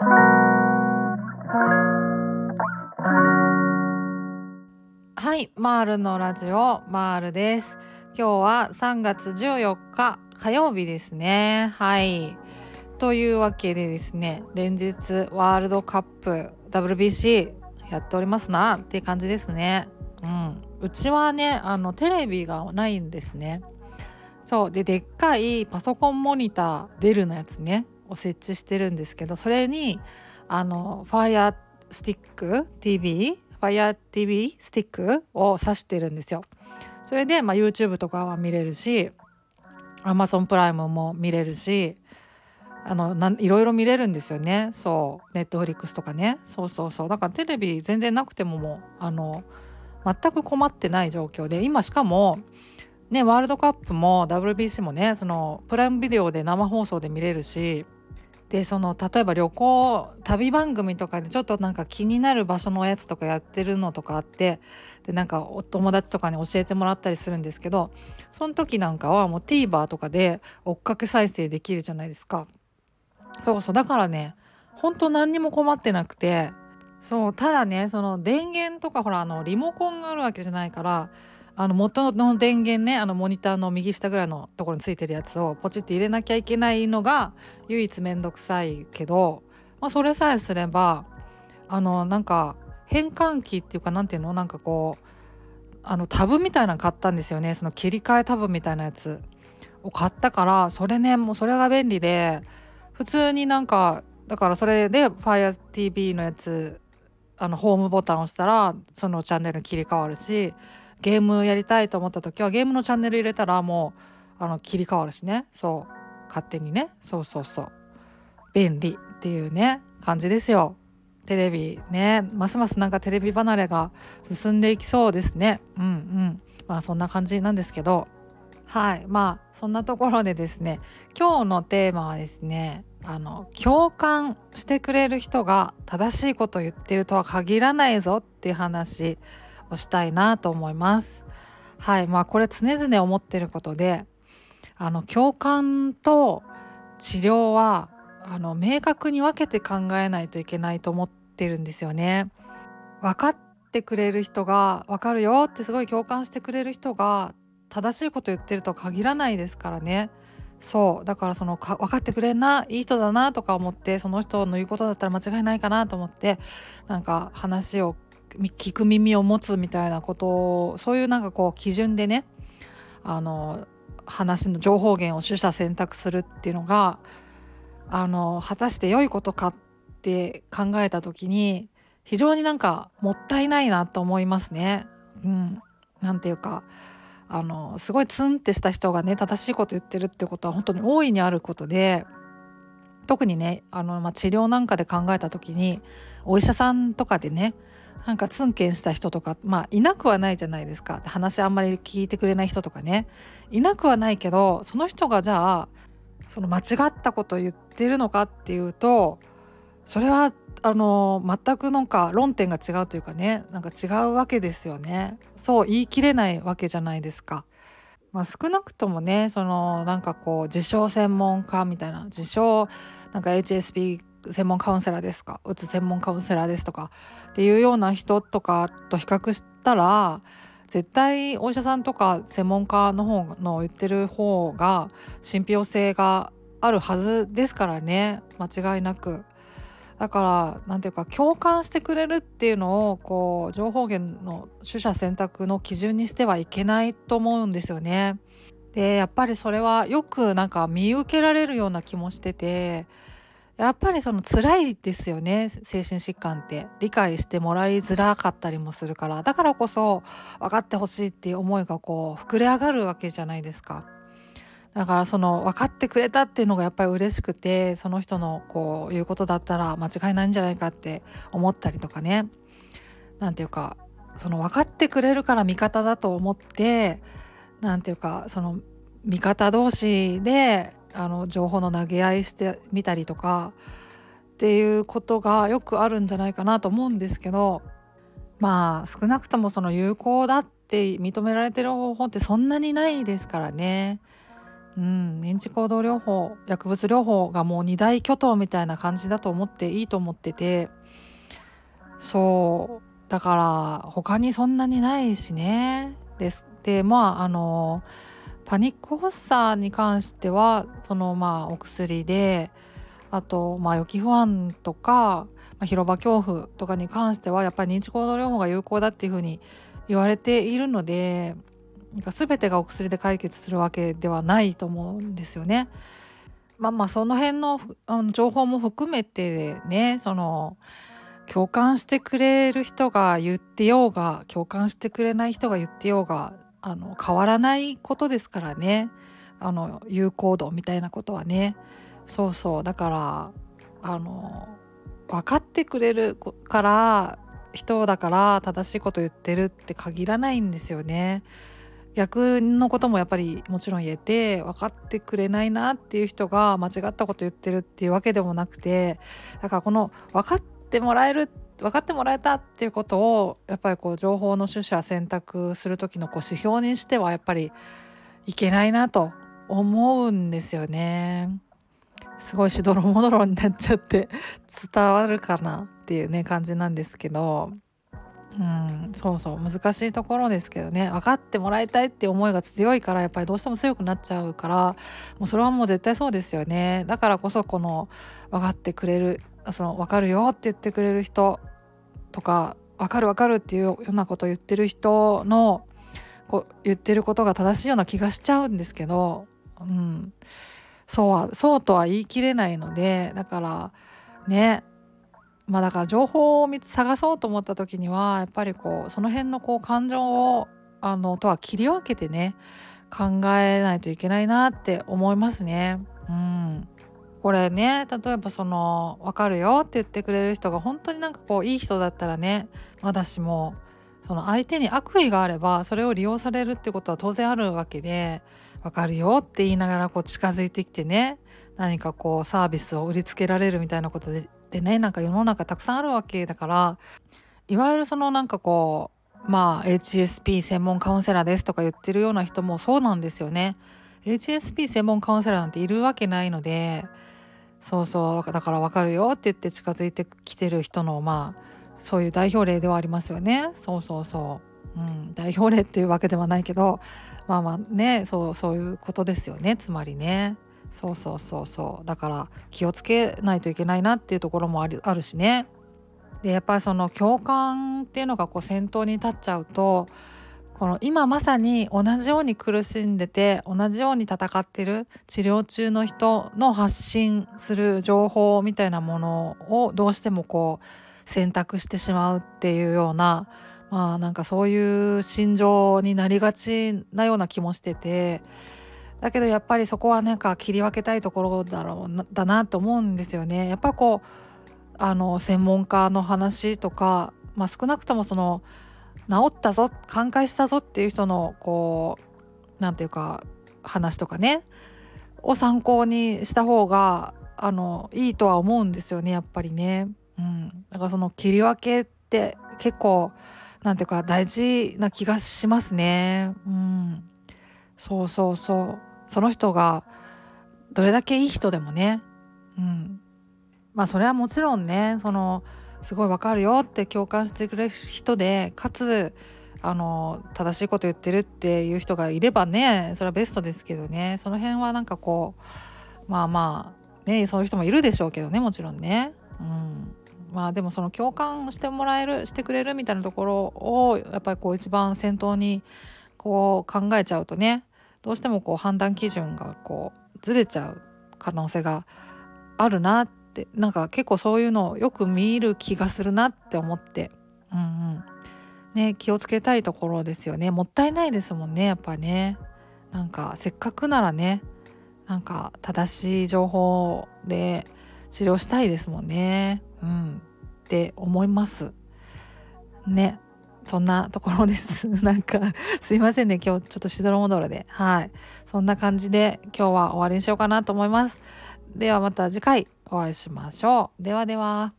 はいマールのラジオマールです。今日は3月14日火曜日ですね。はい。というわけでですね連日ワールドカップ WBC やっておりますなって感じですね。うん。うちはねあのテレビがないんですね。そう。ででっかいパソコンモニターデルのやつね。を設置してるんですけどそれにあの Fire Stick TV Fire TV スティックを挿してるんですよ。それで、まあ、YouTube とかは見れるし Amazon プライムも見れるしあのなんいろいろ見れるんですよね。そう。ネットフリックスとかね。そうそうそう。だからテレビ全然なくてももうあの全く困ってない状況で今しかもねワールドカップも WBC もねそのプライムビデオで生放送で見れるしでその例えば旅行旅番組とかでちょっとなんか気になる場所のやつとかやってるのとかあってでなんかお友達とかに教えてもらったりするんですけどその時なんかはもう TVer とかで追っかけ再生できるじゃないですか。そうそうだからねほんと何にも困ってなくてそうただねその電源とかほらあのリモコンがあるわけじゃないからあの元の電源ねあのモニターの右下ぐらいのところについてるやつをポチって入れなきゃいけないのが唯一めんどくさいけど、まあ、それさえすればあのなんか変換器っていうかなんていうの？なんかこうあのタブみたいなの買ったんですよね。その切り替えタブみたいなやつを買ったからそれねもうそれが便利で普通になんかだからそれで FireTV のやつあのホームボタンを押したらそのチャンネルに切り替わるしゲームやりたいと思った時はゲームのチャンネル入れたらもうあの切り替わるしね。そう。勝手にね。そうそうそう。便利っていうね感じですよ。テレビね。ますますなんかテレビ離れが進んでいきそうですね。うんうん。まあそんな感じなんですけど。はい。まあそんなところでですね。今日のテーマはですねあの共感してくれる人が正しいことを言ってるとは限らないぞっていう話をしたいなと思います。はいまあこれ常々思ってることであの共感と治療はあの明確に分けて考えないといけないと思ってるんですよね。分かってくれる人が分かるよってすごい共感してくれる人が正しいこと言ってるとは限らないですからね。そうだからそのか分かってくれんないい人だなとか思ってその人の言うことだったら間違いないかなと思ってなんか話を聞く耳を持つみたいなことをそういうなんかこう基準でねあの話の情報源を取捨選択するっていうのがあの果たして良いことかって考えた時に非常になんかもったいないなと思いますね。うん、なんていうかあのすごいツンってした人がね正しいこと言ってるってことは本当に大いにあることで特にねあの、まあ、治療なんかで考えた時にお医者さんとかでねなんかツンケンした人とかまあいなくはないじゃないですか。話あんまり聞いてくれない人とかね。いなくはないけどその人がじゃあその間違ったことを言ってるのかっていうとそれはあの全くなんか論点が違うというかね。なんか違うわけですよね。そう言い切れないわけじゃないですか。まあ、少なくともねそのなんかこう自称専門家みたいな自称なんか HSP 専門カウンセラーですか？うつ専門カウンセラーですとかっていうような人とかと比較したら絶対お医者さんとか専門家の方の言ってる方が信憑性があるはずですからね間違いなく。だから何ていうか共感してくれるっていうのをこう情報源の取捨選択の基準にしてはいけないと思うんですよね。でやっぱりそれはよくなんか見受けられるような気もしててやっぱりその辛いですよね精神疾患って。理解してもらいづらかったりもするから。だからこそ分かってほしいっていう思いがこう膨れ上がるわけじゃないですか。だからその分かってくれたっていうのがやっぱり嬉しくてその人のこう言うことだったら間違いないんじゃないかって思ったりとかね。何ていうかその分かってくれるから味方だと思って何ていうかその味方同士であの情報の投げ合いしてみたりとかっていうことがよくあるんじゃないかなと思うんですけどまあ少なくともその有効だって認められてる方法ってそんなにないですからね。うん、認知行動療法薬物療法がもう二大巨頭みたいな感じだと思っていいと思っててそうだから他にそんなにないしねですでまああのパニック発作に関してはそのまあお薬であとまあ予期不安とか、まあ、広場恐怖とかに関してはやっぱり認知行動療法が有効だっていうふうに言われているのでなんか全てがお薬で解決するわけではないと思うんですよね。まあまあその辺の情報も含めてねその共感してくれる人が言ってようが共感してくれない人が言ってようがあの変わらないことですからね。あの有効度みたいなことはね。そうそう。だからあの分かってくれるから人だから正しいこと言ってるって限らないんですよね。逆のこともやっぱりもちろん言えて分かってくれないなっていう人が間違ったこと言ってるっていうわけでもなくてだからこの分かってもらえる分かってもらえたっていうことをやっぱりこう情報の取捨選択する時のこう指標にしてはやっぱりいけないなと思うんですよね。すごいしどろもどろになっちゃって伝わるかなっていうね感じなんですけど。うんそうそう難しいところですけどね。分かってもらいたいっていう思いが強いからやっぱりどうしても強くなっちゃうからもうそれはもう絶対そうですよね。だからこそこの分かってくれるその分かるよって言ってくれる人とか分かる分かるっていうようなことを言ってる人のこう言ってることが正しいような気がしちゃうんですけど、うん、そうはそうとは言い切れないのでだからね。まあだから情報を探そうと思った時にはやっぱりこうその辺のこう感情をあのとは切り分けてね考えないといけないなって思いますね。うん、これね例えばその「分かるよ」って言ってくれる人が本当になんかこういい人だったらねまだしもその相手に悪意があればそれを利用されるってことは当然あるわけで「分かるよ」って言いながらこう近づいてきてね何かこうサービスを売りつけられるみたいなことででねなんか世の中たくさんあるわけだからいわゆるそのなんかこうまあ HSP 専門カウンセラーですとか言ってるような人もそうなんですよね。HSP 専門カウンセラーなんているわけないのでそうそうだから分かるよって言って近づいてきてる人のまあそういう代表例ではありますよね。そうそうそう、うん、代表例っていうわけではないけどまあまあねそうそういうことですよね。つまりね。そうそうそうそう。だから気をつけないといけないなっていうところもあるあるしね。でやっぱりその共感っていうのがこう先頭に立っちゃうとこの今まさに同じように苦しんでて同じように戦ってる治療中の人の発信する情報みたいなものをどうしてもこう選択してしまうっていうようなまあなんかそういう心情になりがちなような気もしててだけどやっぱりそこはなんか切り分けたいところだろうなだなと思うんですよね。やっぱこうあの専門家の話とか、まあ、少なくともその治ったぞ寛解したぞっていう人のこう何て言うか話とかね。を参考にした方があのいいとは思うんですよねやっぱりね。うん、だからその切り分けって結構なんていうか大事な気がしますね。うん、そうそうそう。その人がどれだけいい人でもね、うん、まあそれはもちろんねそのすごいわかるよって共感してくれる人でかつあの正しいこと言ってるっていう人がいればねそれはベストですけどねその辺はなんかこうまあまあねそういう人もいるでしょうけどねもちろんね。うんまあでもその共感してもらえるしてくれるみたいなところをやっぱりこう一番先頭にこう考えちゃうとねどうしてもこう判断基準がこうずれちゃう可能性があるなっってなんか結構そういうのをよく見る気がするなって思って。うんうん。ね気をつけたいところですよね。もったいないですもんねやっぱね。なんかせっかくならねなんか正しい情報で治療したいですもんね。うん。って思います。ね。そんなところです。なんかすいませんね。今日ちょっとしどろもどろで。はい。そんな感じで今日は終わりにしようかなと思います。ではまた次回。お会いしましょう。ではでは。